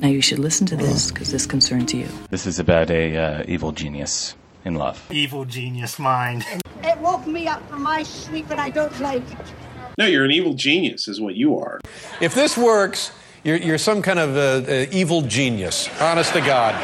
Now you should listen to this because this concerns you. This is about a uh, evil genius in love. Evil genius mind. It woke me up from my sleep and I don't like it. No, you're an evil genius, is what you are. If this works, you're, you're some kind of uh, uh, evil genius. Honest to God.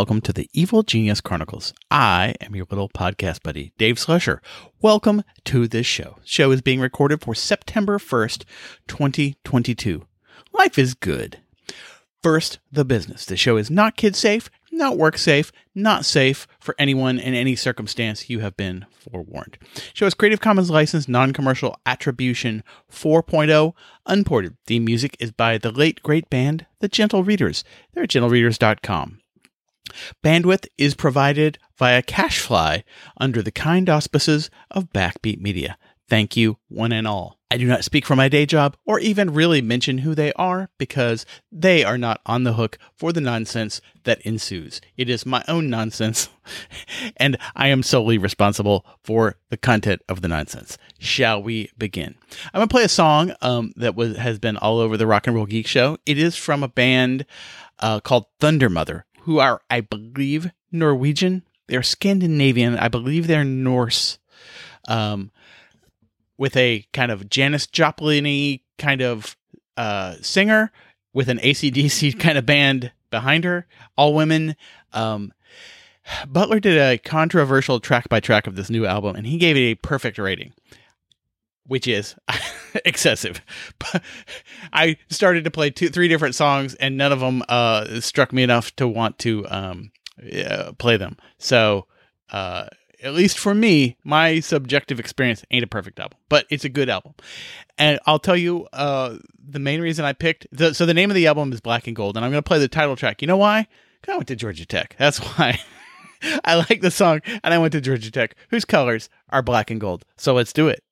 Welcome to the Evil Genius Chronicles. I am your little podcast buddy, Dave Slusher. Welcome to this show. Show is being recorded for September 1st, 2022. Life is good. First, the business. The show is not kid safe, not work safe, not safe for anyone in any circumstance. You have been forewarned. Show is Creative Commons licensed, non-commercial attribution 4.0, unported. The music is by the late great band, The Gentle Readers. They're at gentlereaders.com. Bandwidth is provided via Cashfly under the kind auspices of Backbeat Media. Thank you, one and all. I do not speak for my day job or even really mention who they are because they are not on the hook for the nonsense that ensues. It is my own nonsense, and I am solely responsible for the content of the nonsense. Shall we begin? I'm going to play a song um, that was has been all over the Rock and Roll Geek Show. It is from a band uh, called Thundermother, who are, I believe, Norwegian. They're Scandinavian. I believe they're Norse. Um, with a kind of Janis Joplin kind of uh, singer with an ACDC kind of band behind her, all women. Um, Butler did a controversial track by track of this new album, and he gave it a perfect rating, which is excessive. But I started to play two, three different songs, and none of them uh, struck me enough to want to um, uh, play them. So, uh, at least for me, my subjective experience ain't a perfect album, but it's a good album. And I'll tell you, uh, the main reason I picked the, so the name of the album is Black and Gold, and I'm going to play the title track. You know why? 'Cause I went to Georgia Tech. That's why. I like the song, and I went to Georgia Tech, whose colors are black and gold. So let's do it.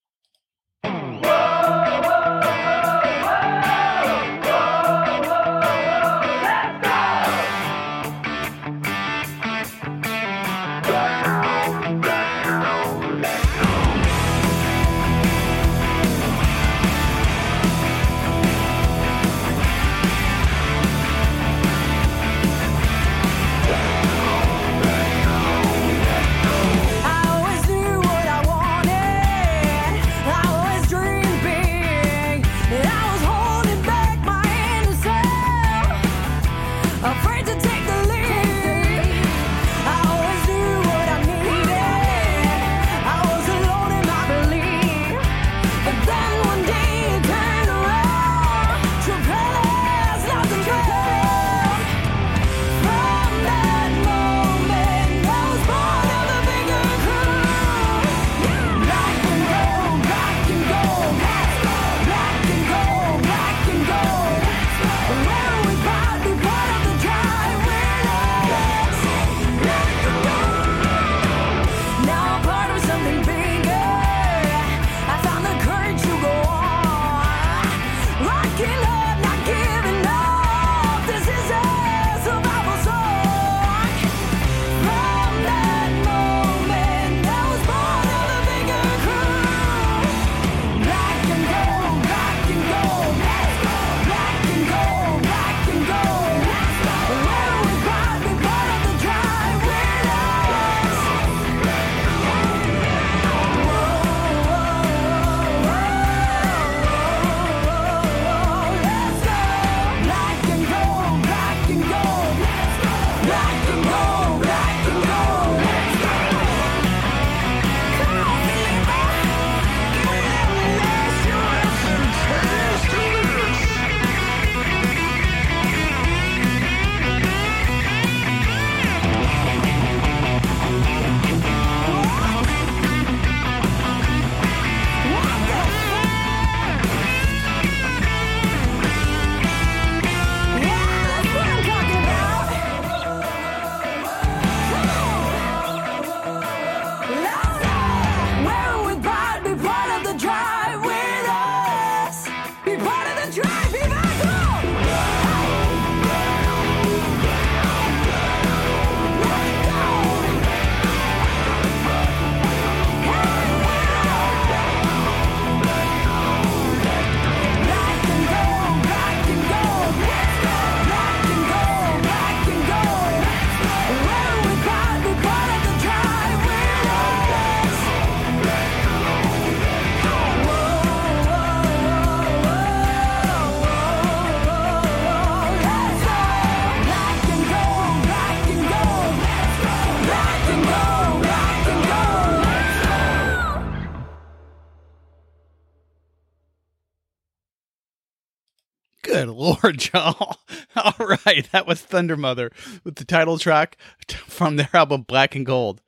Good lord, y'all. All right, that was Thundermother with the title track from their album Black and Gold.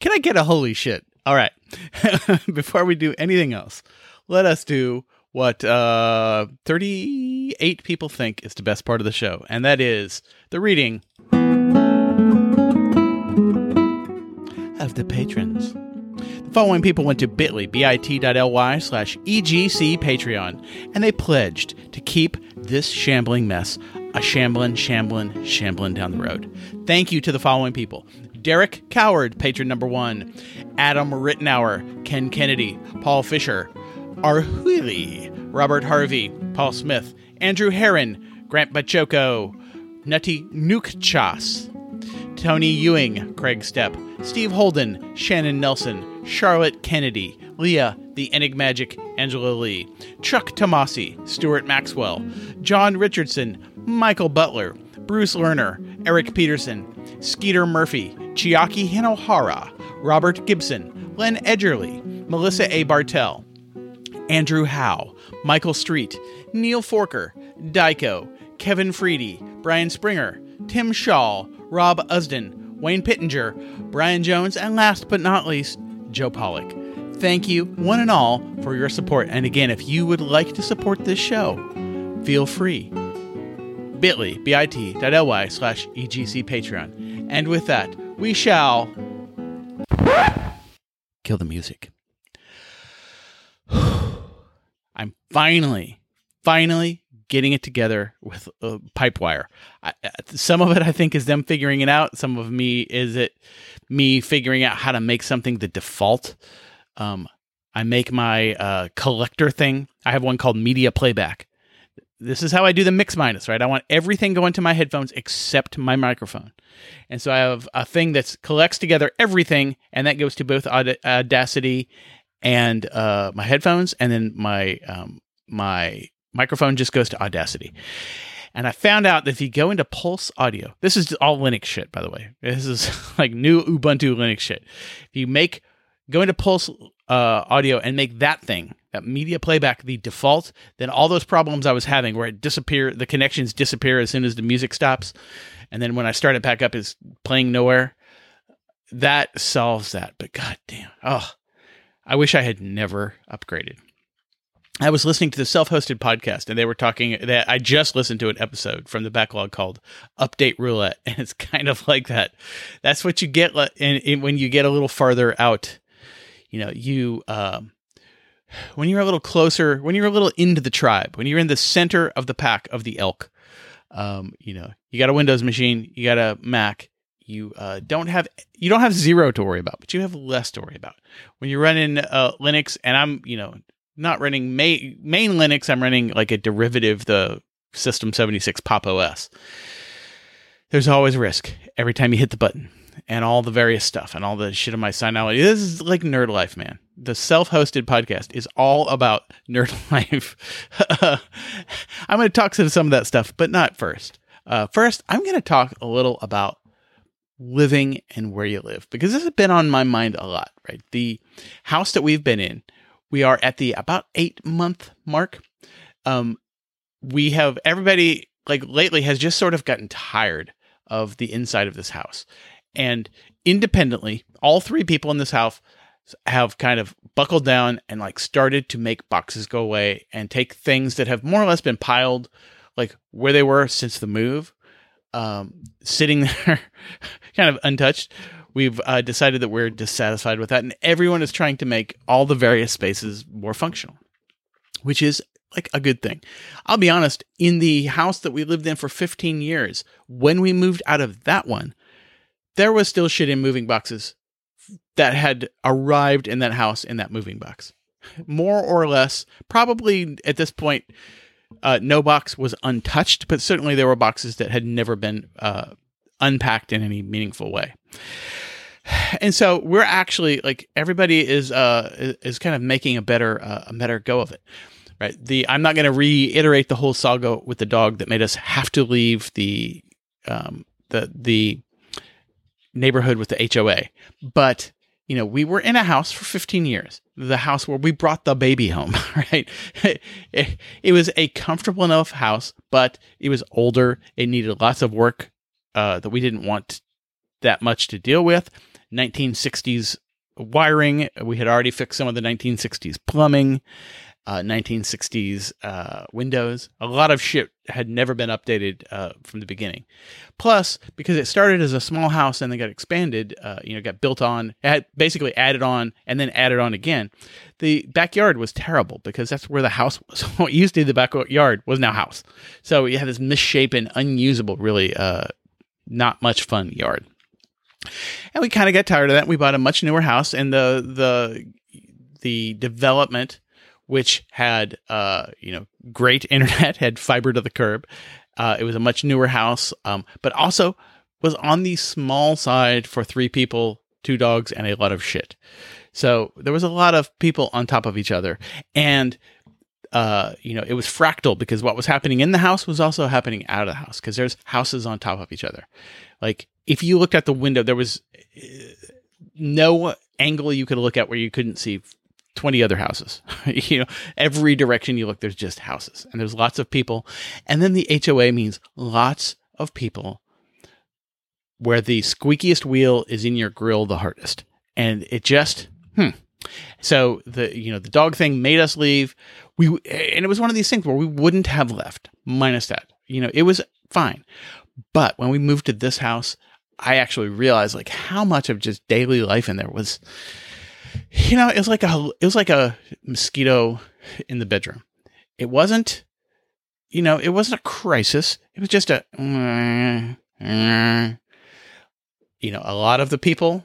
Can I get a holy shit? All right. Before we do anything else, let us do what uh 38 people think is the best part of the show, and that is the reading of the patrons. The following people went to bit.ly, bit.ly slash EGC Patreon, and they pledged to keep this shambling mess a shambling, shambling, shambling down the road. Thank you to the following people. Derek Coward, patron number one. Adam Rittenauer, Ken Kennedy, Paul Fisher, Arhuli, Robert Harvey, Paul Smith, Andrew Heron, Grant Bachoco, Nutty Nukchas, Tony Ewing, Craig Stepp, Steve Holden, Shannon Nelson, Charlotte Kennedy, Leah, the Enigmagic, Angela Lee, Chuck Tomasi, Stuart Maxwell, John Richardson, Michael Butler, Bruce Lerner, Eric Peterson, Skeeter Murphy, Chiaki Hinohara, Robert Gibson, Len Edgerly, Melissa A. Bartell, Andrew Howe, Michael Street, Neil Forker, Dyko, Kevin Freedy, Brian Springer, Tim Shaw, Rob Usden, Wayne Pittenger, Brian Jones, and last but not least, Joe Pollock. Thank you, one and all, for your support. And again, if you would like to support this show, feel free. bit.ly, bit.ly slash EGC Patreon. And with that, we shall kill the music. I'm finally, finally getting it together with uh, Pipewire. I, I- some of it I think is them figuring it out. Some of me is it me figuring out how to make something the default. Um, I make my uh, collector thing. I have one called Media Playback. This is how I do the mix minus, right? I want everything going to my headphones except my microphone. And so I have a thing that collects together everything, and that goes to both Aud- Audacity and uh, my headphones, and then my um, my microphone just goes to Audacity. And I found out that if you go into Pulse Audio, this is all Linux shit, by the way. This is like new Ubuntu Linux shit. If you make go into Pulse uh, Audio and make that thing, that media playback, the default, then all those problems I was having where it disappear, the connections disappear as soon as the music stops, and then when I start it back up, is playing nowhere. That solves that. But god damn, oh, I wish I had never upgraded. I was listening to the self-hosted podcast, and they were talking that I just listened to an episode from the backlog called "Update Roulette," and it's kind of like that. That's what you get in, in, when you get a little farther out. You know, you um, when you're a little closer, when you're a little into the tribe, when you're in the center of the pack of the elk. Um, you know, you got a Windows machine, you got a Mac, you uh, don't have you don't have zero to worry about, but you have less to worry about when you're running uh, Linux. And I'm you know not running main main Linux. I'm running like a derivative, the System 76 Pop OS. There's always risk every time you hit the button, and all the various stuff, and all the shit of my Synology. This is like nerd life, man. The self-hosted podcast is all about nerd life. I'm going to talk to some of that stuff, but not first. Uh, first, I'm going to talk a little about living and where you live because this has been on my mind a lot. Right, the house that we've been in we are at the about eight month mark. Um, we have everybody like lately has just sort of gotten tired of the inside of this house, and independently, all three people in this house have kind of buckled down and like started to make boxes go away and take things that have more or less been piled like where they were since the move, um, sitting there kind of untouched. We've uh, decided that we're dissatisfied with that and everyone is trying to make all the various spaces more functional which is like a good thing. I'll be honest in the house that we lived in for 15 years when we moved out of that one there was still shit in moving boxes that had arrived in that house in that moving box. More or less probably at this point uh, no box was untouched but certainly there were boxes that had never been uh, unpacked in any meaningful way. And so we're actually like everybody is uh is- kind of making a better uh, a better go of it right? The i'm not going to reiterate the whole saga with the dog that made us have to leave the um the the neighborhood with the HOA but you know, we were in a house for 15 years, the house where we brought the baby home, right? It, it was a comfortable enough house, but it was older. It needed lots of work uh, that we didn't want that much to deal with. 1960s wiring, we had already fixed some of the 1960s plumbing, uh, 1960s uh, windows. A lot of shit had never been updated uh, from the beginning. Plus, because it started as a small house and then got expanded, uh, you know, got built on, basically added on and then added on again. The backyard was terrible because that's where the house was. what used to be the backyard was now house. So you had this misshapen, unusable, really uh, not much fun yard. And we kind of got tired of that. We bought a much newer house, and the the the development, which had uh, you know great internet, had fiber to the curb. Uh, it was a much newer house, um, but also was on the small side for three people, two dogs, and a lot of shit. So there was a lot of people on top of each other, and uh, you know, it was fractal because what was happening in the house was also happening out of the house because there's houses on top of each other. Like if you looked at the window, there was uh, no angle you could look at where you couldn't see 20 other houses. you know, every direction you look, there's just houses and there's lots of people. And then the HOA means lots of people where the squeakiest wheel is in your grill the hardest. And it just, hmm. So the, you know, the dog thing made us leave. We, and it was one of these things where we wouldn't have left minus that, you know, it was fine. But when we moved to this house, I actually realized like how much of just daily life in there was, you know, it was like a it was like a mosquito in the bedroom. It wasn't, you know, it wasn't a crisis. It was just a, you know, a lot of the people,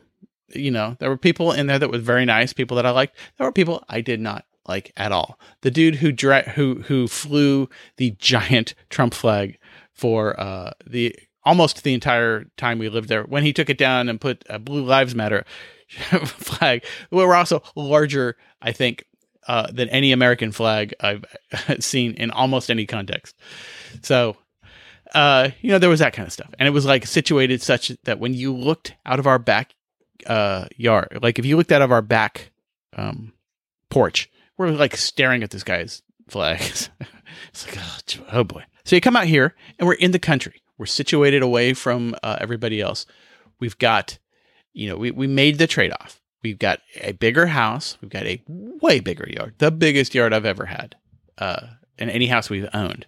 you know, there were people in there that were very nice, people that I liked. There were people I did not like at all. The dude who who who flew the giant Trump flag for uh, the almost the entire time we lived there. When he took it down and put a Blue Lives Matter flag, We're also larger, I think, uh, than any American flag I've seen in almost any context. So, uh, you know, there was that kind of stuff, and it was like situated such that when you looked out of our back uh, yard, like if you looked out of our back um, porch, we're like staring at this guy's flags. it's like, oh, oh boy. So you come out here, and we're in the country. We're situated away from uh, everybody else. We've got, you know, we, we made the trade off. We've got a bigger house. We've got a way bigger yard, the biggest yard I've ever had uh, in any house we've owned.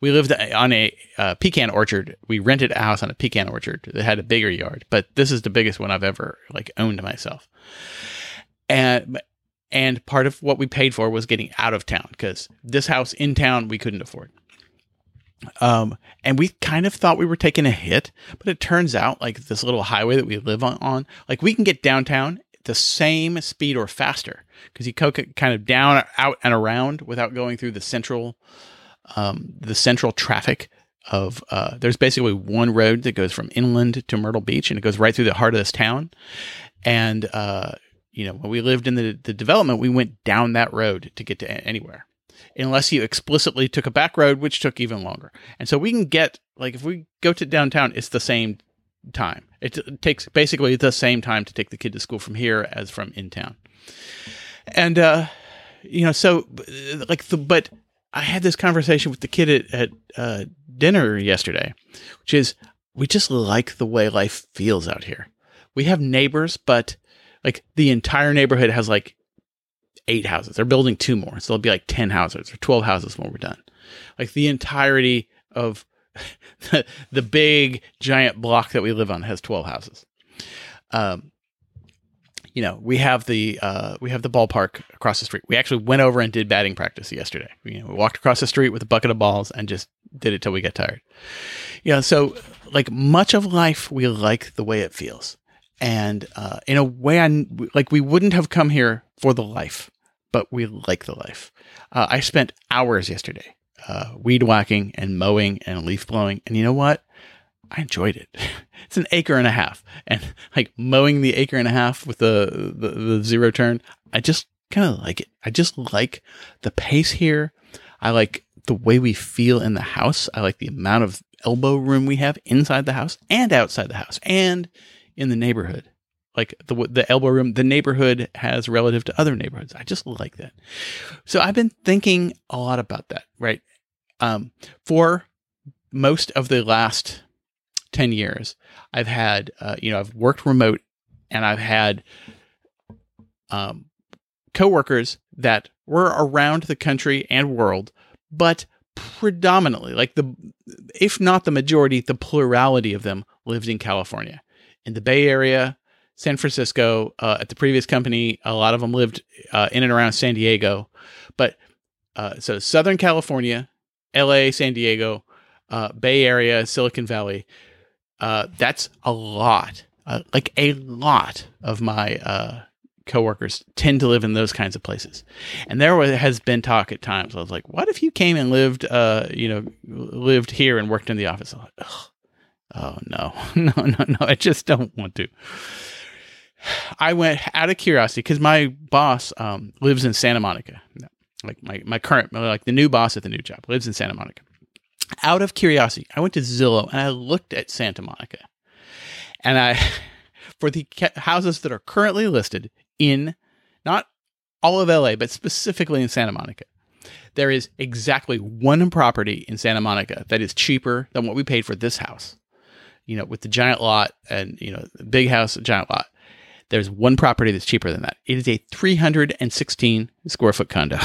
We lived on a uh, pecan orchard. We rented a house on a pecan orchard that had a bigger yard, but this is the biggest one I've ever like owned myself. And and part of what we paid for was getting out of town because this house in town we couldn't afford. Um, and we kind of thought we were taking a hit, but it turns out like this little highway that we live on, on like we can get downtown the same speed or faster because you go kind of down, out, and around without going through the central, um, the central traffic of. Uh, there's basically one road that goes from inland to Myrtle Beach, and it goes right through the heart of this town. And uh, you know, when we lived in the the development, we went down that road to get to anywhere unless you explicitly took a back road, which took even longer. And so we can get, like, if we go to downtown, it's the same time. It, takes basically the same time to take the kid to school from here as from in town. And, uh, you know, so, like, the, but I had this conversation with the kid at, at uh, dinner yesterday, which is we just like the way life feels out here. We have neighbors, but like the entire neighborhood has like eight houses. They're building two more. So there'll be like 10 houses or 12 houses when we're done. Like the entirety of the, the big giant block that we live on has 12 houses. Um, you know, we have the uh, we have the ballpark across the street. We actually went over and did batting practice yesterday. We, you know, we walked across the street with a bucket of balls and just did it till we got tired. Yeah, so like much of life, we like the way it feels, and uh, in a way, I like we wouldn't have come here for the life but we like the life. Uh, I spent hours yesterday uh, weed whacking and mowing and leaf blowing, and you know what? I enjoyed it. it's an acre and a half, and like mowing the acre and a half with the the, the zero turn, I just kind of like it. I just like the pace here. I like the way we feel in the house. I like the amount of elbow room we have inside the house and outside the house and in the neighborhood. Like the the elbow room the neighborhood has relative to other neighborhoods. I just like that. So I've been thinking a lot about that, right? Um, for most of the last 10 years, I've had, uh, you know, I've worked remote and I've had um, coworkers that were around the country and world, but predominantly, like the, if not the majority, the plurality of them lived in California, in the Bay Area, San Francisco. Uh, at the previous company, a lot of them lived uh, in and around San Diego, but uh, so Southern California, L.A., San Diego, uh, Bay Area, Silicon Valley. Uh, that's a lot, uh, like a lot of my coworkers tend to live in those kinds of places. And there wa- has been talk at times. I was like, "What if you came and lived, uh, you know, lived here and worked in the office?" Like, oh no, no, no, no! I just don't want to. I went out of curiosity because my boss um, lives in Santa Monica. Like my my current, like the new boss at the new job lives in Santa Monica out of curiosity, I went to Zillow and I looked at Santa Monica. And I, for the houses that are currently listed in not all of LA, but specifically in Santa Monica, there is exactly one property in Santa Monica that is cheaper than what we paid for this house. You know, with the giant lot and, you know, big house, giant lot. There's one property that's cheaper than that. It is a 316 square foot condo.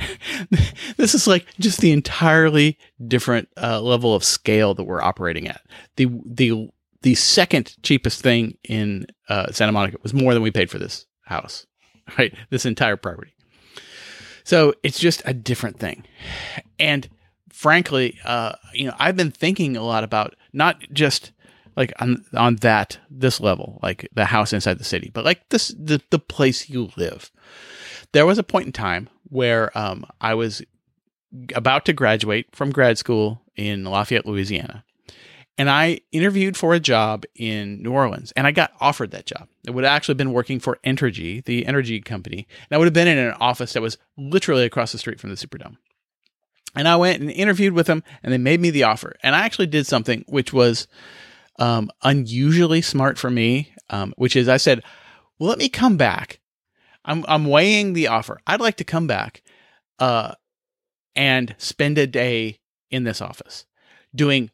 this is like just the entirely different uh, level of scale that we're operating at. The the the second cheapest thing in uh, Santa Monica was more than we paid for this house, right? This entire property. So it's just a different thing, and frankly, uh, you know, I've been thinking a lot about not just like on on that this level, like the house inside the city, but like this the the place you live. There was a point in time where um, I was about to graduate from grad school in Lafayette, Louisiana. And I interviewed for a job in New Orleans and I got offered that job. It would have actually been working for Entergy, the energy company. And I would have been in an office that was literally across the street from the Superdome. And I went and interviewed with them and they made me the offer. And I actually did something which was um, unusually smart for me, um, which is I said, well, let me come back. I'm, I'm weighing the offer. I'd like to come back uh, and spend a day in this office doing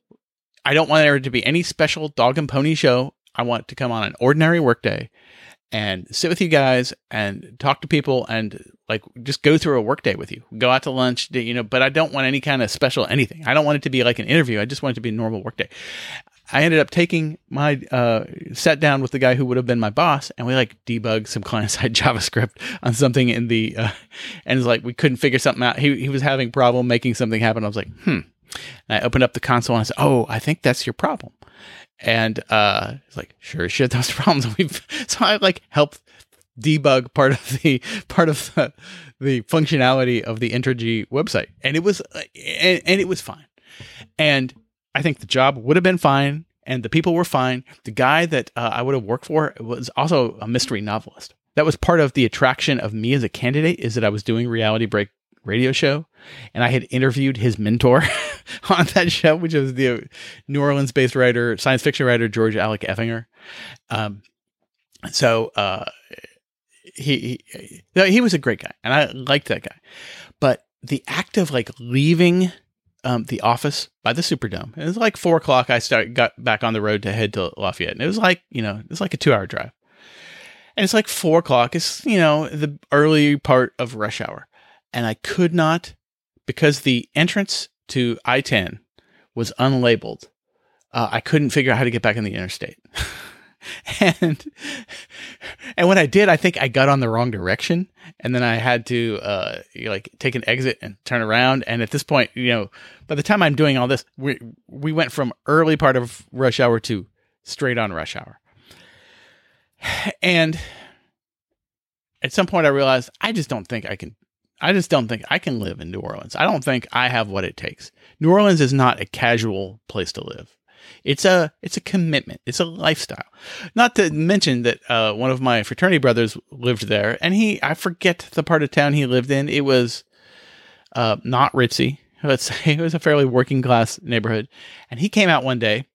I don't want there to be any special dog and pony show. I want to come on an ordinary workday and sit with you guys and talk to people and like just go through a workday with you. Go out to lunch, you know, but I don't want any kind of special anything. I don't want it to be like an interview. I just want it to be a normal workday. I ended up taking my uh, sat down with the guy who would have been my boss, and we like debugged some client side JavaScript on something in the, uh, and it's like we couldn't figure something out. He he was having problem making something happen. I was like, hmm. And I opened up the console and I said, oh, I think that's your problem. And uh, it's like, sure shit, those problems. We've so I like helped debug part of the part of the, the functionality of the Entergy website, and it was uh, and, and it was fine. And I think the job would have been fine, and the people were fine. The guy that uh, I would have worked for was also a mystery novelist. That was part of the attraction of me as a candidate is that I was doing reality break radio show, and I had interviewed his mentor on that show, which was the New Orleans-based writer, science fiction writer George Alec Effinger. Um, so uh, he, he he was a great guy, and I liked that guy. But the act of like leaving um, the office by the Superdome, it was like four o'clock. I start got back on the road to head to Lafayette, and it was like you know it was like a two-hour drive, and it's like four o'clock. It's you know the early part of rush hour, and I could not because the entrance to I ten was unlabeled. Uh, I couldn't figure out how to get back on the interstate. and and when I did, I think I got on the wrong direction, and then I had to uh, like take an exit and turn around. And at this point, you know, by the time I'm doing all this, we we went from early part of rush hour to straight on rush hour. And at some point, I realized I just don't think I can. I just don't think I can live in New Orleans. I don't think I have what it takes. New Orleans is not a casual place to live. It's a it's a commitment. It's a lifestyle. Not to mention that uh, one of my fraternity brothers lived there, and he I forget the part of town he lived in. It was uh, not ritzy. Let's say it was a fairly working class neighborhood. And he came out one day,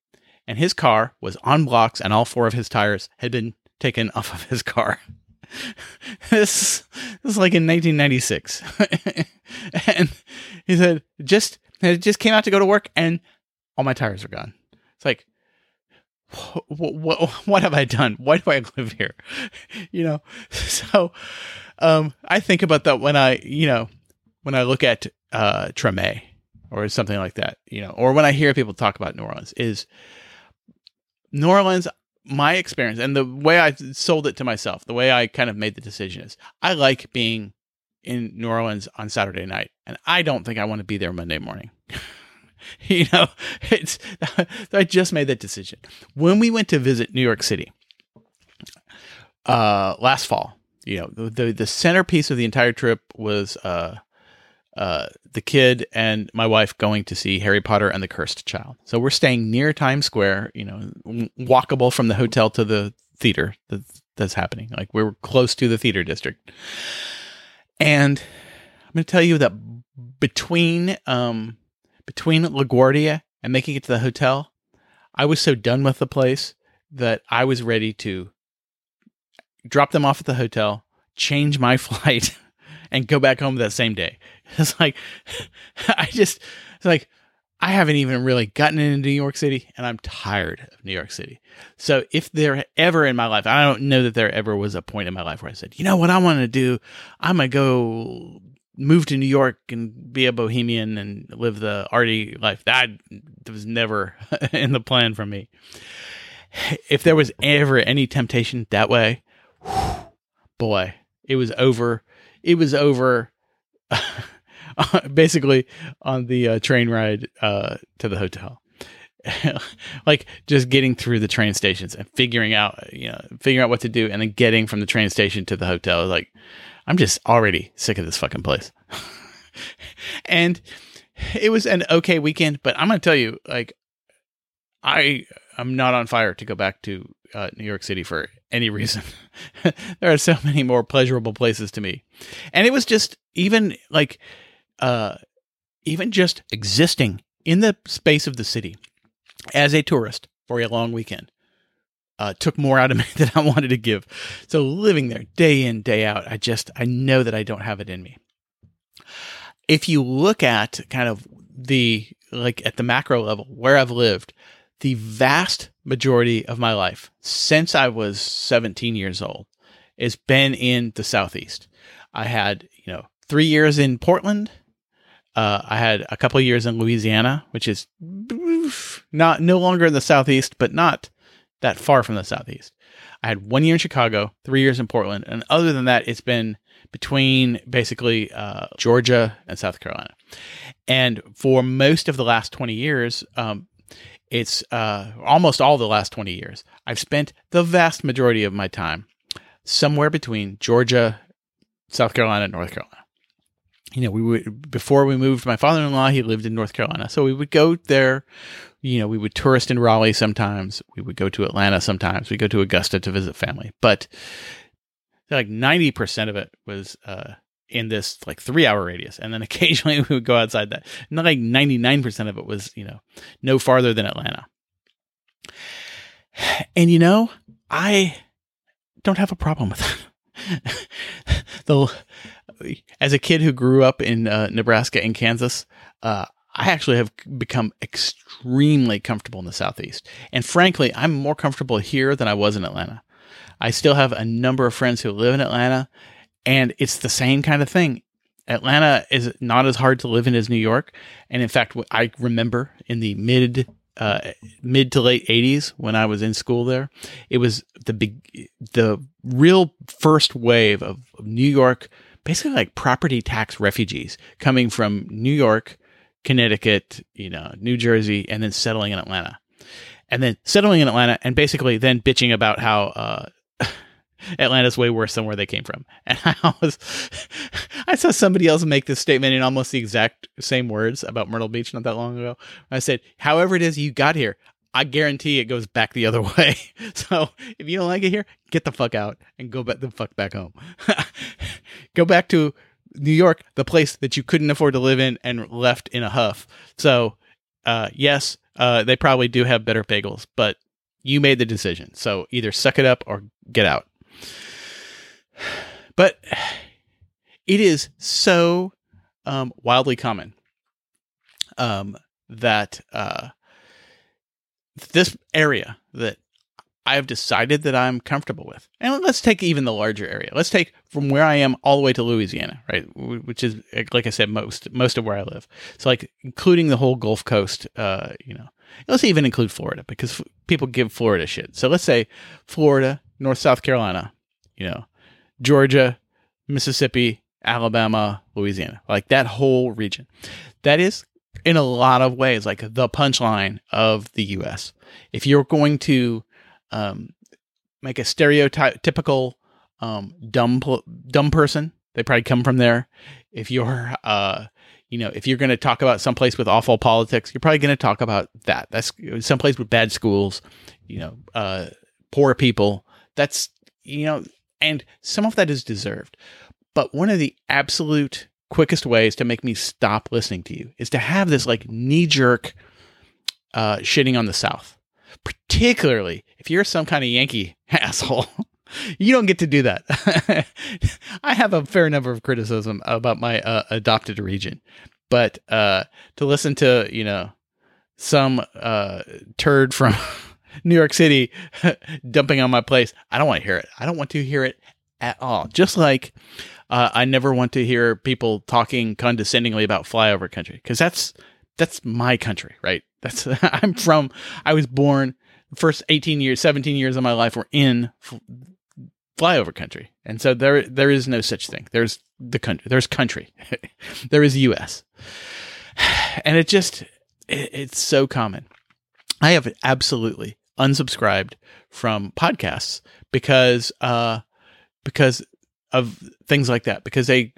and his car was on blocks, and all four of his tires had been taken off of his car. this, this is like in 1996. and he said, just, it just came out to go to work and all my tires are gone. Like, what, what, what have I done? Why do I live here? You know, so um, I think about that when I, you know, when I look at uh, Treme or something like that, you know, or when I hear people talk about New Orleans, is New Orleans. My experience and the way I sold it to myself, the way I kind of made the decision is, I like being in New Orleans on Saturday night, and I don't think I want to be there Monday morning. you know, it's I just made that decision. When we went to visit New York City uh last fall, you know, the the, centerpiece of the entire trip was uh uh, the kid and my wife going to see Harry Potter and the Cursed Child. So we're staying near Times Square, you know, walkable from the hotel to the theater that, that's happening. Like we're close to the theater district. And I'm going to tell you that between um, between LaGuardia and making it to the hotel, I was so done with the place that I was ready to drop them off at the hotel, change my flight, and go back home that same day. It's like I just it's like I haven't even really gotten into New York City and I'm tired of New York City. So if there ever in my life, I don't know that there ever was a point in my life where I said, you know what I want to do? I'm going to go move to New York and be a bohemian and live the arty life. That was never in the plan for me. If there was ever any temptation that way, boy, it was over. It was over basically on the uh, train ride uh, to the hotel. like just getting through the train stations and figuring out, you know, figuring out what to do and then getting from the train station to the hotel. Like, I'm just already sick of this fucking place. and it was an okay weekend, but I'm going to tell you, like, I am not on fire to go back to uh, New York City for any reason. there are so many more pleasurable places to me. And it was just even like, uh, even just existing in the space of the city as a tourist for a long weekend uh, took more out of me than I wanted to give. So living there day in, day out, I just, I know that I don't have it in me. If you look at kind of the, like at the macro level, where I've lived, the vast majority of my life since I was 17 years old has been in the Southeast. I had, you know, three years in Portland. Uh, I had a couple years in Louisiana, which is not no longer in the Southeast, but not that far from the Southeast. I had one year in Chicago, three years in Portland, and other than that, it's been between basically uh, Georgia and South Carolina. And for most of the last 20 years, um, it's uh, almost all the last 20 years, I've spent the vast majority of my time somewhere between Georgia, South Carolina, and North Carolina. You know, we would before we moved. My father-in-law he lived in North Carolina, so we would go there. You know, we would tourist in Raleigh sometimes. We would go to Atlanta sometimes. We go to Augusta to visit family, but like ninety percent of it was uh, in this like three-hour radius, and then occasionally we would go outside that. Not like ninety-nine percent of it was you know no farther than Atlanta. And you know, I don't have a problem with that. the as a kid who grew up in uh, Nebraska and Kansas, uh, I actually have become extremely comfortable in the Southeast. And frankly, I'm more comfortable here than I was in Atlanta. I still have a number of friends who live in Atlanta, and it's the same kind of thing. Atlanta is not as hard to live in as New York. And in fact, I remember in the mid uh, mid to late 80s when I was in school there. It was the big, the real first wave of, of New York, basically like property tax refugees coming from New York, Connecticut, you know, New Jersey, and then settling in Atlanta. And then settling in Atlanta and basically then bitching about how, uh, Atlanta's way worse than where they came from. And I was, I saw somebody else make this statement in almost the exact same words about Myrtle Beach not that long ago. I said, however it is you got here, I guarantee it goes back the other way. So if you don't like it here, get the fuck out and go back the fuck back home. go back to New York, the place that you couldn't afford to live in and left in a huff. So, uh, yes, uh, they probably do have better bagels, but You made the decision. So either suck it up or get out. But it is so um, wildly common um, that uh, this area that I've decided that I'm comfortable with. And let's take even the larger area. Let's take from where I am all the way to Louisiana, right? Which is, like I said, most most of where I live. So, like, including the whole Gulf Coast, uh, you know, let's even include Florida because f- people give Florida shit. So let's say Florida, North South Carolina, you know, Georgia, Mississippi, Alabama, Louisiana, like that whole region. That is, in a lot of ways, like the punchline of the U.S. If you're going to um, make a stereotypical um, dumb dumb person, they probably come from there. If you're uh, you know, if you're going to talk about someplace with awful politics, you're probably going to talk about that. That's someplace with bad schools, you know, uh, poor people. That's you know, and some of that is deserved. But one of the absolute quickest ways to make me stop listening to you is to have this like knee jerk uh, shitting on the South. Particularly if you're some kind of Yankee asshole, you don't get to do that. I have a fair number of criticism about my uh, adopted region, but uh, to listen to you know some uh, turd from New York City dumping on my place, I don't want to hear it. I don't want to hear it at all. Just like uh, I never want to hear people talking condescendingly about flyover country because that's that's my country, right? That's I'm from. I was born. First 18 years, 17 years of my life were in f- flyover country, and so there there is no such thing. There's the country. There's country. there is U.S. And it just it, it's so common. I have absolutely unsubscribed from podcasts because uh because of things like that because they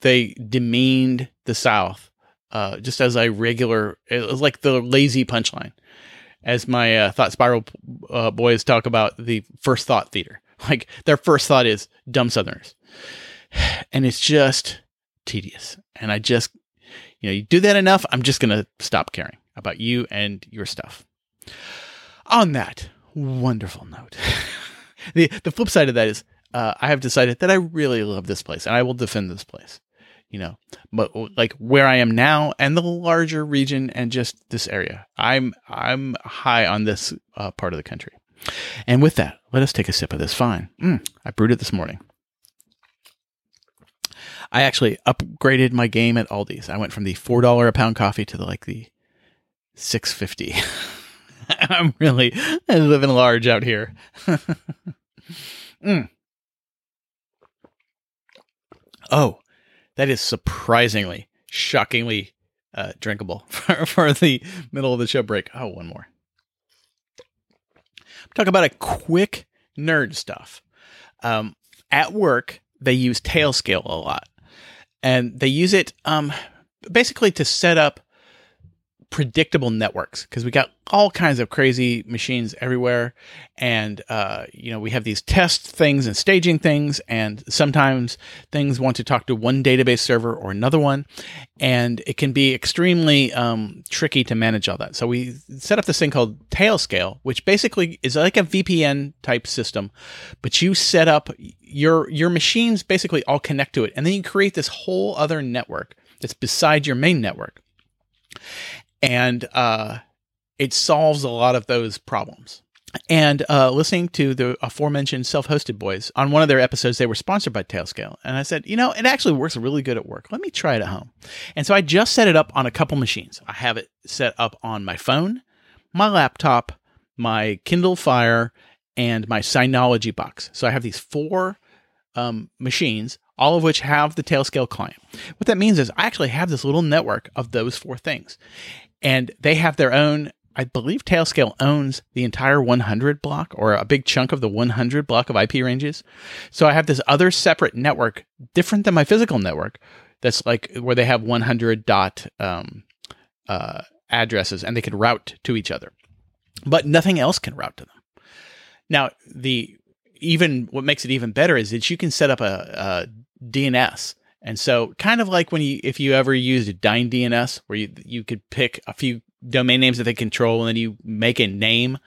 they demeaned the South uh, just as a regular, it was like the lazy punchline, as my uh, thought spiral uh, boys talk about the first thought theater. Like their first thought is dumb Southerners, and it's just tedious. And I just, you know, you do that enough, I'm just gonna stop caring about you and your stuff. On that wonderful note, the the flip side of that is uh, I have decided that I really love this place and I will defend this place. You know, but like where I am now and the larger region and just this area, I'm I'm high on this uh, part of the country. And with that, let us take a sip of this fine. Mm, I brewed it this morning. I actually upgraded my game at Aldi's. I went from the four dollar a pound coffee to the, like the six fifty. I'm really living large out here. mm. Oh, that is surprisingly, shockingly uh, drinkable for, for the middle of the show break. Oh, one more. Talk about a quick nerd stuff. Um, at work, they use Tailscale a lot, and they use it um, basically to set up predictable networks because we got all kinds of crazy machines everywhere. And uh, you know we have these test things and staging things and sometimes things want to talk to one database server or another one. And it can be extremely um, tricky to manage all that. So we set up this thing called tailscale which basically is like a vpn type system but you set up your your machines basically all connect to it. And then you create this whole other network that's beside your main network and uh, it solves a lot of those problems. And uh, listening to the aforementioned self-hosted boys on one of their episodes, they were sponsored by Tailscale, and I said, you know, it actually works really good at work. Let me try it at home. And so I just set it up on a couple machines. I have it set up on my phone, my laptop, my Kindle Fire, and my Synology box. So I have these four um, machines, all of which have the Tailscale client. What that means is I actually have this little network of those four things and they have their own I believe Tailscale owns the entire 100 block or a big chunk of the 100 block of IP ranges. So I have this other separate network, different than my physical network, that's like where they have 100 dot um, uh, addresses and they can route to each other, but nothing else can route to them. Now, the even what makes it even better is that you can set up a, a DNS and so, kind of like when you, if you ever used Dyn DNS, where you you could pick a few domain names that they control, and then you make a name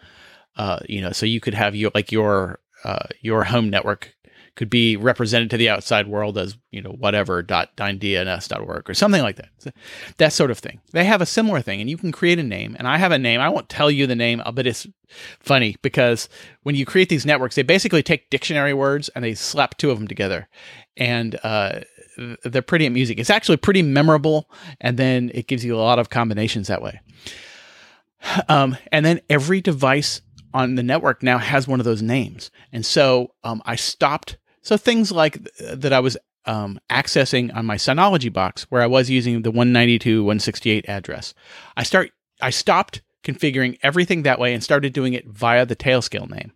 Uh, you know, so you could have your like your uh, your home network could be represented to the outside world as you know whatever dot dns.org or something like that. So that sort of thing. They have a similar thing, and you can create a name. And I have a name. I won't tell you the name, but it's funny because when you create these networks, they basically take dictionary words and they slap two of them together, and uh, they're pretty at music. It's actually pretty memorable, and then it gives you a lot of combinations that way. Um, and then every device on the network now has one of those names. And so um, I stopped. So things like th- that I was um, accessing on my Synology box, where I was using the 192.168 address, I start. I stopped configuring everything that way and started doing it via the Tailscale name.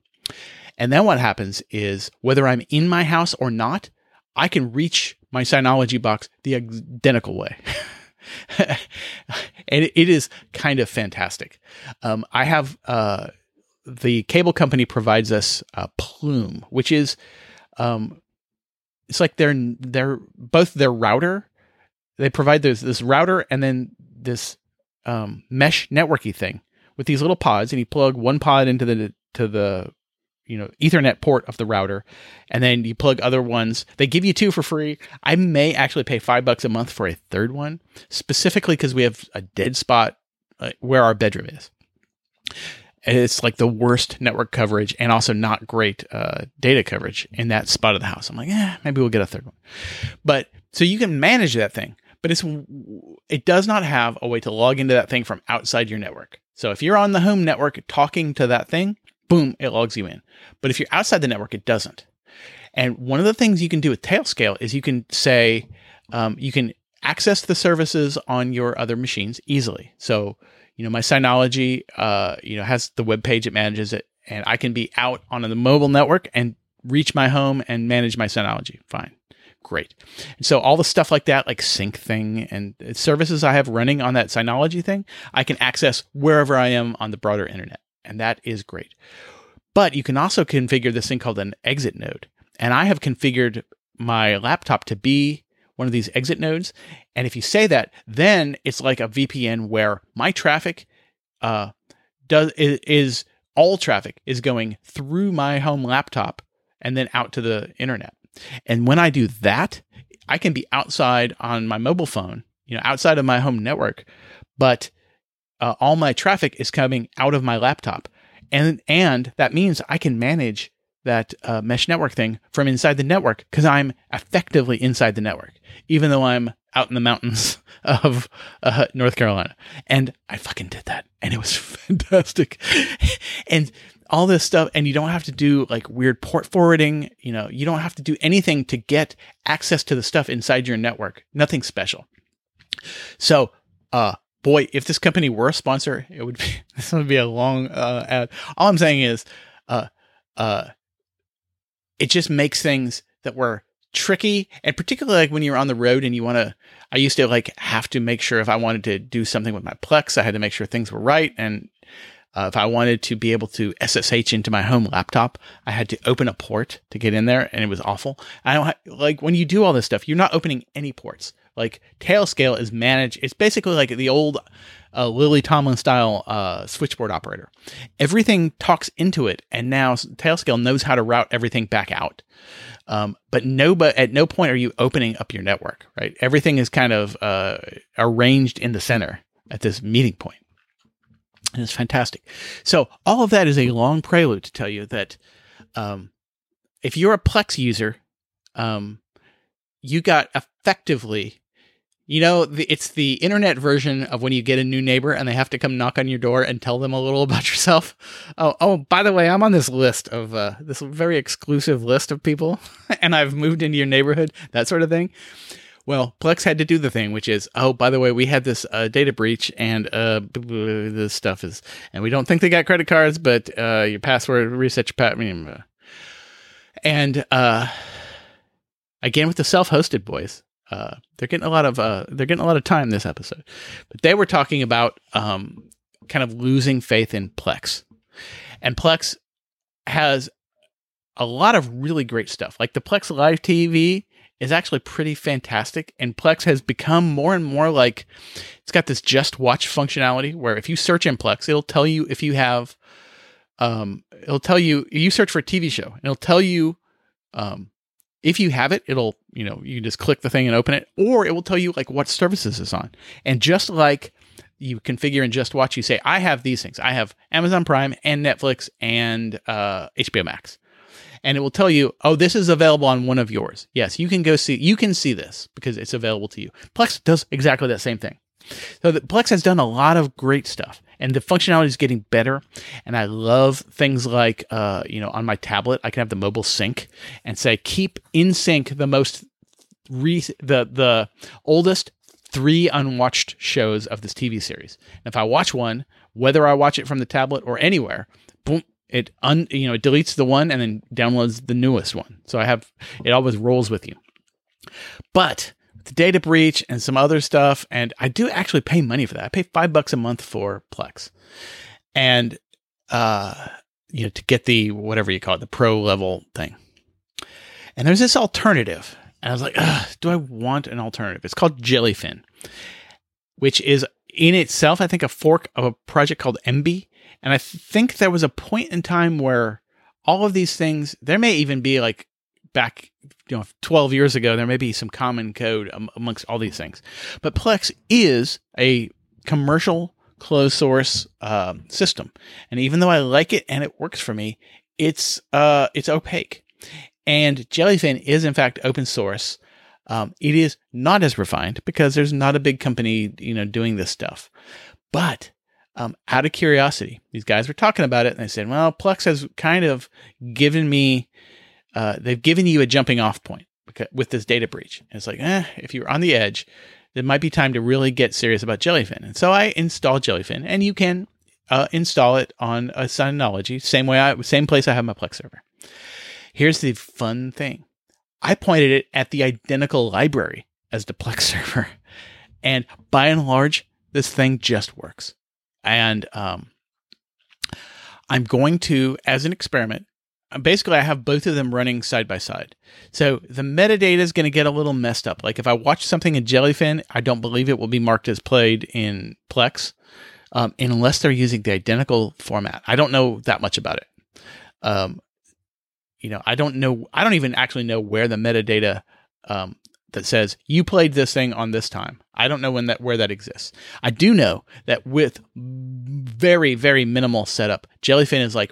And then what happens is whether I'm in my house or not, I can reach my Synology box the identical way. and it, is kind of fantastic. Um, I have uh, the cable company provides us a Plume, which is um, it's like they're they're both their router. They provide this this router and then this um, mesh networky thing with these little pods, and you plug one pod into the to the you know ethernet port of the router and then you plug other ones. They give you two for free. I may actually pay five bucks a month for a third one specifically because we have a dead spot uh, where our bedroom is. It's like the worst network coverage and also not great uh, data coverage in that spot of the house. I'm like yeah maybe we'll get a third one. But so you can manage that thing but it's it does not have a way to log into that thing from outside your network. So if you're on the home network talking to that thing boom, it logs you in. But if you're outside the network, it doesn't. And one of the things you can do with Tailscale is you can say, um, you can access the services on your other machines easily. So, you know, my Synology, uh, you know, has the web page, it manages it, and I can be out on the mobile network and reach my home and manage my Synology. Fine. Great. And so all the stuff like that, like Syncthing and services I have running on that Synology thing, I can access wherever I am on the broader internet and that is great. But you can also configure this thing called an exit node. And I have configured my laptop to be one of these exit nodes. And if you say that, then it's like a VPN where my traffic uh, does is, is all traffic is going through my home laptop and then out to the internet. And when I do that, I can be outside on my mobile phone, you know, outside of my home network, but uh, all my traffic is coming out of my laptop, and and that means I can manage that uh, mesh network thing from inside the network because I'm effectively inside the network, even though I'm out in the mountains of uh, North Carolina. And I fucking did that, and it was fantastic. and all this stuff, and you don't have to do like weird port forwarding. You know, you don't have to do anything to get access to the stuff inside your network. Nothing special. So, uh, boy, if this company were a sponsor, it would be this would be a long uh, ad. All I'm saying is, uh, uh, it just makes things that were tricky, and particularly like when you're on the road and you want to. I used to like have to make sure if I wanted to do something with my Plex, I had to make sure things were right, and uh, if I wanted to be able to SSH into my home laptop, I had to open a port to get in there, and it was awful. I don't ha- like when you do all this stuff, you're not opening any ports. Like Tailscale is managed. It's basically like the old uh, Lily Tomlin style uh, switchboard operator. Everything talks into it, and now Tailscale knows how to route everything back out. Um, but no, but at no point are you opening up your network. Right, everything is kind of uh, arranged in the center at this meeting point. And it's fantastic. So all of that is a long prelude to tell you that um, if you're a Plex user, um, you got effectively you know, the, it's the internet version of when you get a new neighbor and they have to come knock on your door and tell them a little about yourself. Oh, oh, by the way, I'm on this list of uh, this very exclusive list of people, and I've moved into your neighborhood, that sort of thing. Well, Plex had to do the thing, which is, oh, by the way, we had this uh, data breach, and uh, this stuff is, and we don't think they got credit cards, but uh, your password reset your pat, uh, and uh, again with the self-hosted boys uh, they're getting a lot of uh, they're getting a lot of time this episode, but they were talking about um, kind of losing faith in Plex, and Plex has a lot of really great stuff. Like the Plex Live TV is actually pretty fantastic, and Plex has become more and more like it's got this just watch functionality where if you search in Plex, it'll tell you if you have um, it'll tell you you search for a TV show, and it'll tell you um, if you have it. It'll you know you just click the thing and open it, or it will tell you like what services it's on. And just like you configure and just watch, you say I have these things. I have Amazon Prime and Netflix and uh, HBO Max and it will tell you, oh, this is available on one of yours. Yes, you can go see, you can see this because it's available to you. Plex does exactly that same thing. So the, Plex has done a lot of great stuff and the functionality is getting better. And I love things like, uh, you know, on my tablet, I can have the mobile sync and say, keep in sync the most, re- the, the oldest three unwatched shows of this TV series. And if I watch one, whether I watch it from the tablet or anywhere, boom, it un you know it deletes the one and then downloads the newest one. So I have it always rolls with you. But the data breach and some other stuff, and I do actually pay money for that. I pay five bucks a month for Plex, and uh, you know to get the whatever you call it, the pro level thing. And there's this alternative, and I was like, do I want an alternative? It's called Jellyfin, which is in itself, I think, a fork of a project called Emby. And I think there was a point in time where all of these things, there may even be like back, you know, 12 years ago, there may be some common code am- amongst all these things. But Plex is a commercial closed source uh, system. And even though I like it and it works for me, it's uh, it's opaque. And Jellyfin is in fact open source. Um, it is not as refined because there's not a big company, you know, doing this stuff. But um, out of curiosity, these guys were talking about it, and they said, "Well, Plex has kind of given me, uh, they've given you a jumping off point because, with this data breach." And it's like, eh, if you're on the edge, it might be time to really get serious about Jellyfin. And so I installed Jellyfin, and you can uh, install it on a Synology, same way I, same place I have my Plex server. Here's the fun thing: I pointed it at the identical library as the Plex server, and by and large, this thing just works and um, I'm going to, as an experiment, basically I have both of them running side by side. So the metadata is going to get a little messed up. Like if I watch something in Jellyfin, I don't believe it will be marked as played in Plex, um, unless they're using the identical format. I don't know that much about it. Um, you know, I don't know. I don't even actually know where the metadata um, that says you played this thing on this time. I don't know when that where that exists. I do know that with very very minimal setup, Jellyfin is like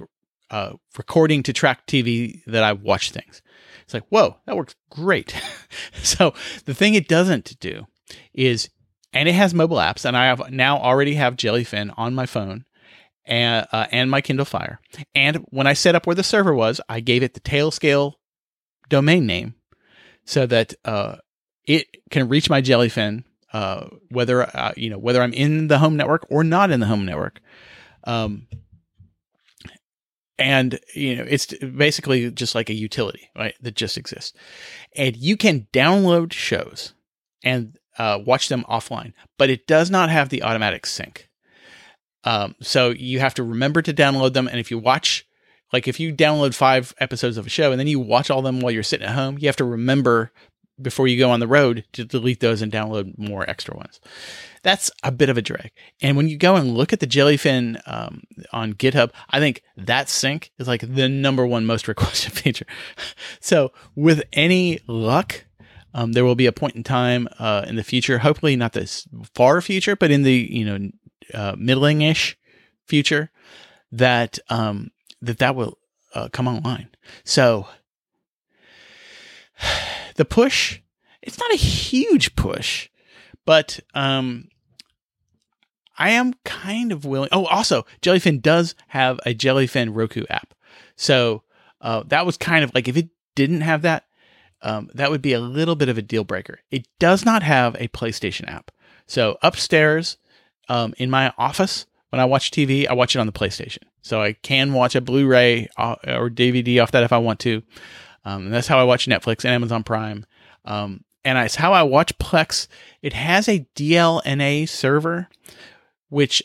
uh, recording to Trakt TV that I watch things. It's like whoa, that works great. so the thing it doesn't do is, and it has mobile apps, and I have now already have Jellyfin on my phone. And, uh, and my Kindle Fire. And when I set up where the server was, I gave it the Tailscale domain name so that uh, it can reach my Jellyfin uh, whether uh, you know whether I'm in the home network or not in the home network. Um, and you know it's basically just like a utility, right? That just exists, and you can download shows and uh, watch them offline, but it does not have the automatic sync. Um, so you have to remember to download them, and if you watch like if you download five episodes of a show and then you watch all them while you're sitting at home, you have to remember before you go on the road to delete those and download more extra ones. That's a bit of a drag. And when you go and look at the Jellyfin um, on GitHub, I think that sync is like the number one most requested feature. so with any luck, um, there will be a point in time uh, in the future, hopefully not this far future, but in the you know uh, middling-ish future, that um, that that will uh, come online. So the push, it's not a huge push, but um, I am kind of willing. Oh, also, Jellyfin does have a Jellyfin Roku app. So uh, that was kind of like if it didn't have that, um, that would be a little bit of a deal breaker. It does not have a PlayStation app. So upstairs um, in my office, when I watch TV, I watch it on the PlayStation. So I can watch a Blu ray uh, or DVD off that if I want to. Um, and that's how I watch Netflix and Amazon Prime. Um, and it's how I watch Plex. It has a DLNA server, which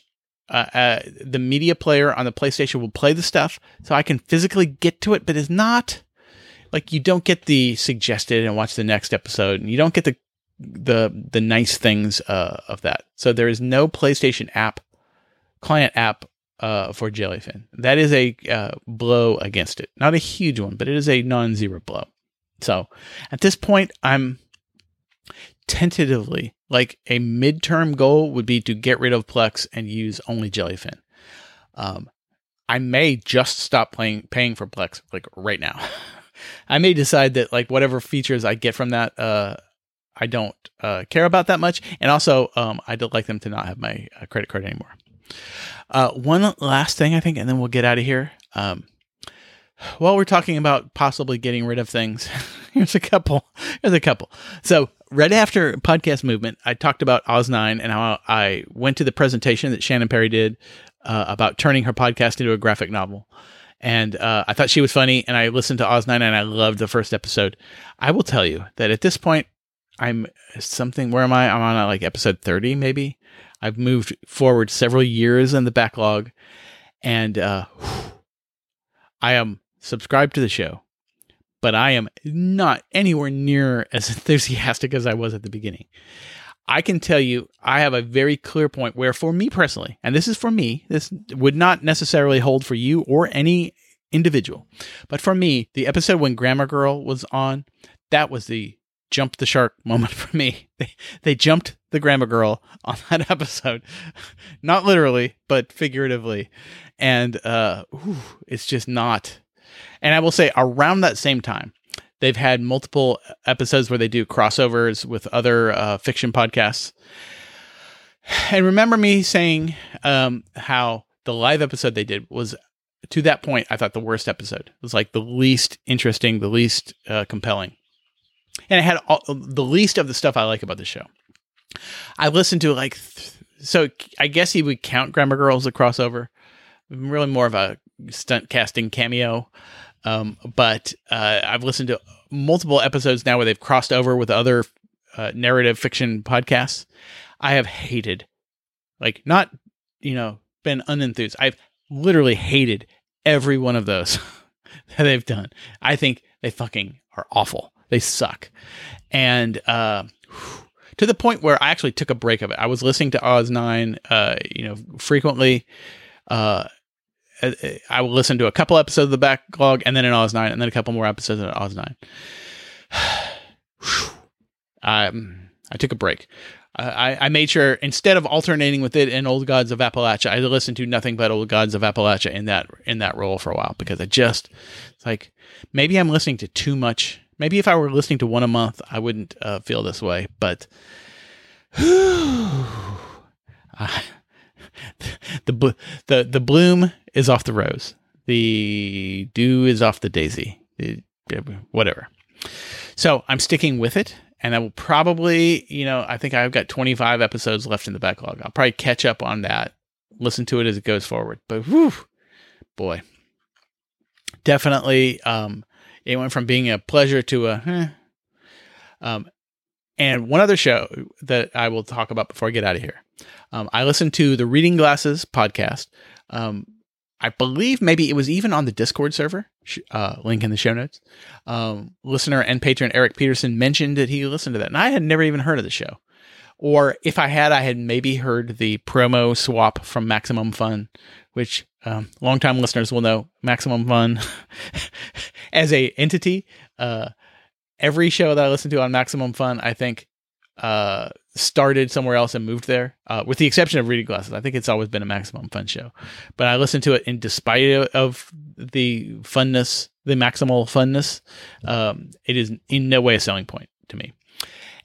uh, uh, the media player on the PlayStation will play the stuff, so I can physically get to it, but it's not like you don't get the suggested and watch the next episode, and you don't get the the the nice things uh, of that. So there is no PlayStation app client app uh, for Jellyfin. That is a uh, blow against it. Not a huge one, but it is a non-zero blow. So at this point, I'm tentatively like a midterm goal would be to get rid of Plex and use only Jellyfin. Um, I may just stop playing paying for Plex like right now. I may decide that like whatever features I get from that, uh, I don't uh, care about that much, and also um, I'd like them to not have my uh, credit card anymore. Uh, one last thing, I think, and then we'll get out of here. Um, while we're talking about possibly getting rid of things, here's a couple. Here's a couple. So right after podcast movement, I talked about Oz9 and how I went to the presentation that Shannon Perry did uh, about turning her podcast into a graphic novel. And uh, I thought she was funny, and I listened to Oz9 and I loved the first episode. I will tell you that at this point, I'm something. Where am I? I'm on uh, like episode 30, maybe. I've moved forward several years in the backlog, and uh, I am subscribed to the show, but I am not anywhere near as enthusiastic as I was at the beginning. I can tell you, I have a very clear point where, for me personally, and this is for me, this would not necessarily hold for you or any individual, but for me, the episode when Grammar Girl was on, that was the jump the shark moment for me. They, they jumped the Grammar Girl on that episode, not literally, but figuratively, and uh, whew, it's just not. And I will say, around that same time, they've had multiple episodes where they do crossovers with other uh, fiction podcasts. And remember me saying um, how the live episode they did was, to that point, I thought the worst episode. It was like the least interesting, the least uh, compelling. And it had all, the least of the stuff I like about the show. I listened to like, th- so I guess he would count Grammar Girl as a crossover. Really more of a stunt casting cameo. Um, but uh, I've listened to multiple episodes now where they've crossed over with other uh, narrative fiction podcasts. I have hated, like, not, you know, been unenthused. I've literally hated every one of those that they've done. I think they fucking are awful. They suck. And uh, to the point where I actually took a break of it. I was listening to Oz 9, uh, you know, frequently. Uh, I will listen to a couple episodes of the backlog and then an Oz 9 and then a couple more episodes of Oz 9. I, I took a break. I, I made sure instead of alternating with it in Old Gods of Appalachia, I listened to nothing but Old Gods of Appalachia in that in that role for a while because I just it's like maybe I'm listening to too much. Maybe if I were listening to one a month, I wouldn't uh, feel this way. But uh, the the the bloom is off the rose. The dew is off the daisy. whatever. So I'm sticking with it, and I will probably, you know, I think I've got 25 episodes left in the backlog. I'll probably catch up on that, listen to it as it goes forward. But whew, boy, definitely, um, it went from being a pleasure to a. Eh. Um, and one other show that I will talk about before I get out of here. Um, I listened to the Reading Glasses podcast. Um, I believe maybe it was even on the Discord server. Uh, link in the show notes. Um, listener and patron Eric Peterson mentioned that he listened to that, and I had never even heard of the show. Or if I had, I had maybe heard the promo swap from Maximum Fun, which um, longtime listeners will know. Maximum Fun as a entity, uh, every show that I listen to on Maximum Fun, I think, uh, started somewhere else and moved there, uh, with the exception of Reading Glasses. I think it's always been a Maximum Fun show, but I listen to it in despite of the funness, the maximal funness. Um, it is in no way a selling point to me.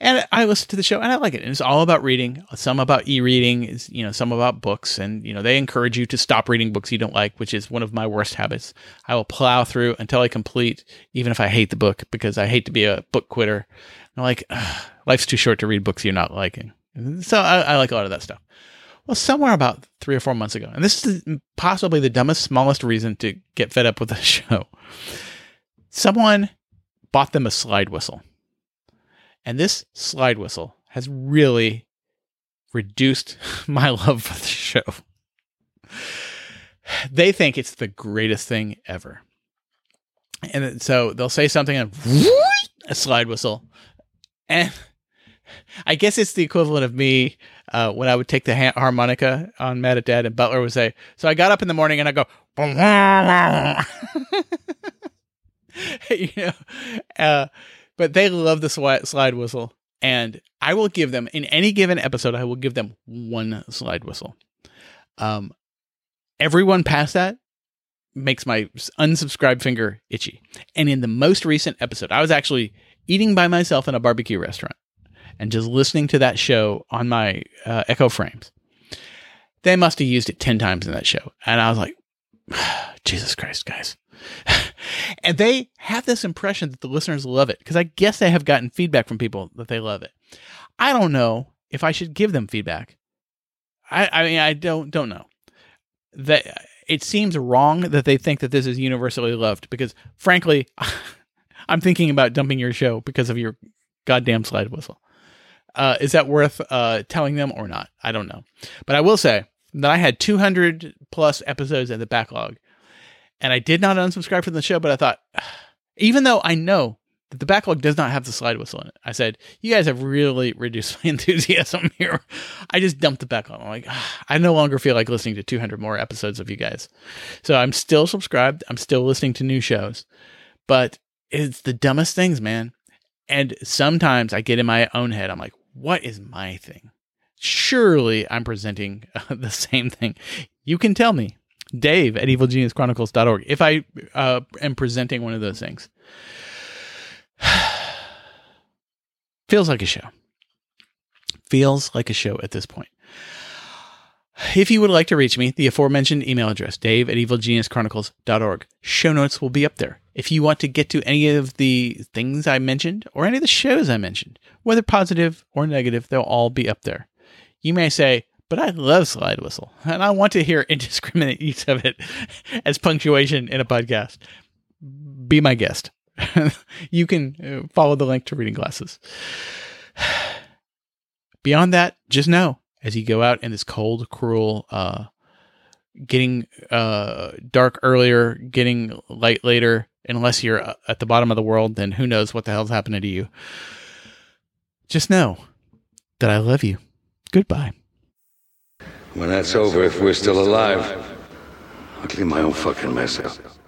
And I listen to the show and I like it. And it's all about reading, some about e-reading, is you know, some about books. And you know, they encourage you to stop reading books you don't like, which is one of my worst habits. I will plow through until I complete, even if I hate the book, because I hate to be a book quitter. I'm like, life's too short to read books you're not liking. So I, I like a lot of that stuff. Well, somewhere about three or four months ago, and this is possibly the dumbest, smallest reason to get fed up with the show. Someone bought them a slide whistle. And this slide whistle has really reduced my love for the show. They think it's the greatest thing ever. And so they'll say something and a slide whistle. And I guess it's the equivalent of me uh, when I would take the ha- harmonica on Mad at Dad, and Butler would say, "So I got up in the morning and I go." you know, uh, but they love the slide whistle, and I will give them in any given episode. I will give them one slide whistle. Um, everyone past that makes my unsubscribed finger itchy. And in the most recent episode, I was actually eating by myself in a barbecue restaurant and just listening to that show on my uh, Echo Frames. They must have used it 10 times in that show. And I was like, Jesus Christ, guys. and they have this impression that the listeners love it because I guess they have gotten feedback from people that they love it. I don't know if I should give them feedback. I, I mean, I don't don't know. That it seems wrong that they think that this is universally loved because, frankly, I'm thinking about dumping your show because of your goddamn slide whistle. Uh, is that worth uh, telling them or not? I don't know. But I will say that I had 200 plus episodes in the backlog, and I did not unsubscribe from the show. But I thought, even though I know that the backlog does not have the slide whistle in it, I said, "You guys have really reduced my enthusiasm here." I just dumped the backlog. I'm like, "Ah, I no longer feel like listening to 200 more episodes of you guys. So I'm still subscribed. I'm still listening to new shows, but it's the dumbest things, man. And sometimes I get in my own head. I'm like, what is my thing? Surely I'm presenting the same thing. You can tell me, Dave at evilgeniuschronicles.org, if I uh, am presenting one of those things. Feels like a show. Feels like a show at this point. If you would like to reach me, the aforementioned email address, dave at evilgeniuschronicles.org. Show notes will be up there. If you want to get to any of the things I mentioned or any of the shows I mentioned, whether positive or negative, they'll all be up there. You may say, but I love slide whistle and I want to hear indiscriminate use of it as punctuation in a podcast. Be my guest. you can uh, follow the link to reading glasses. Beyond that, just know as you go out in this cold, cruel, uh, getting uh, dark earlier, getting light later, unless you're uh, at the bottom of the world, then who knows what the hell's happening to you. Just know that I love you. Goodbye. When that's over, if we're still alive, I'll clean my own fucking mess up.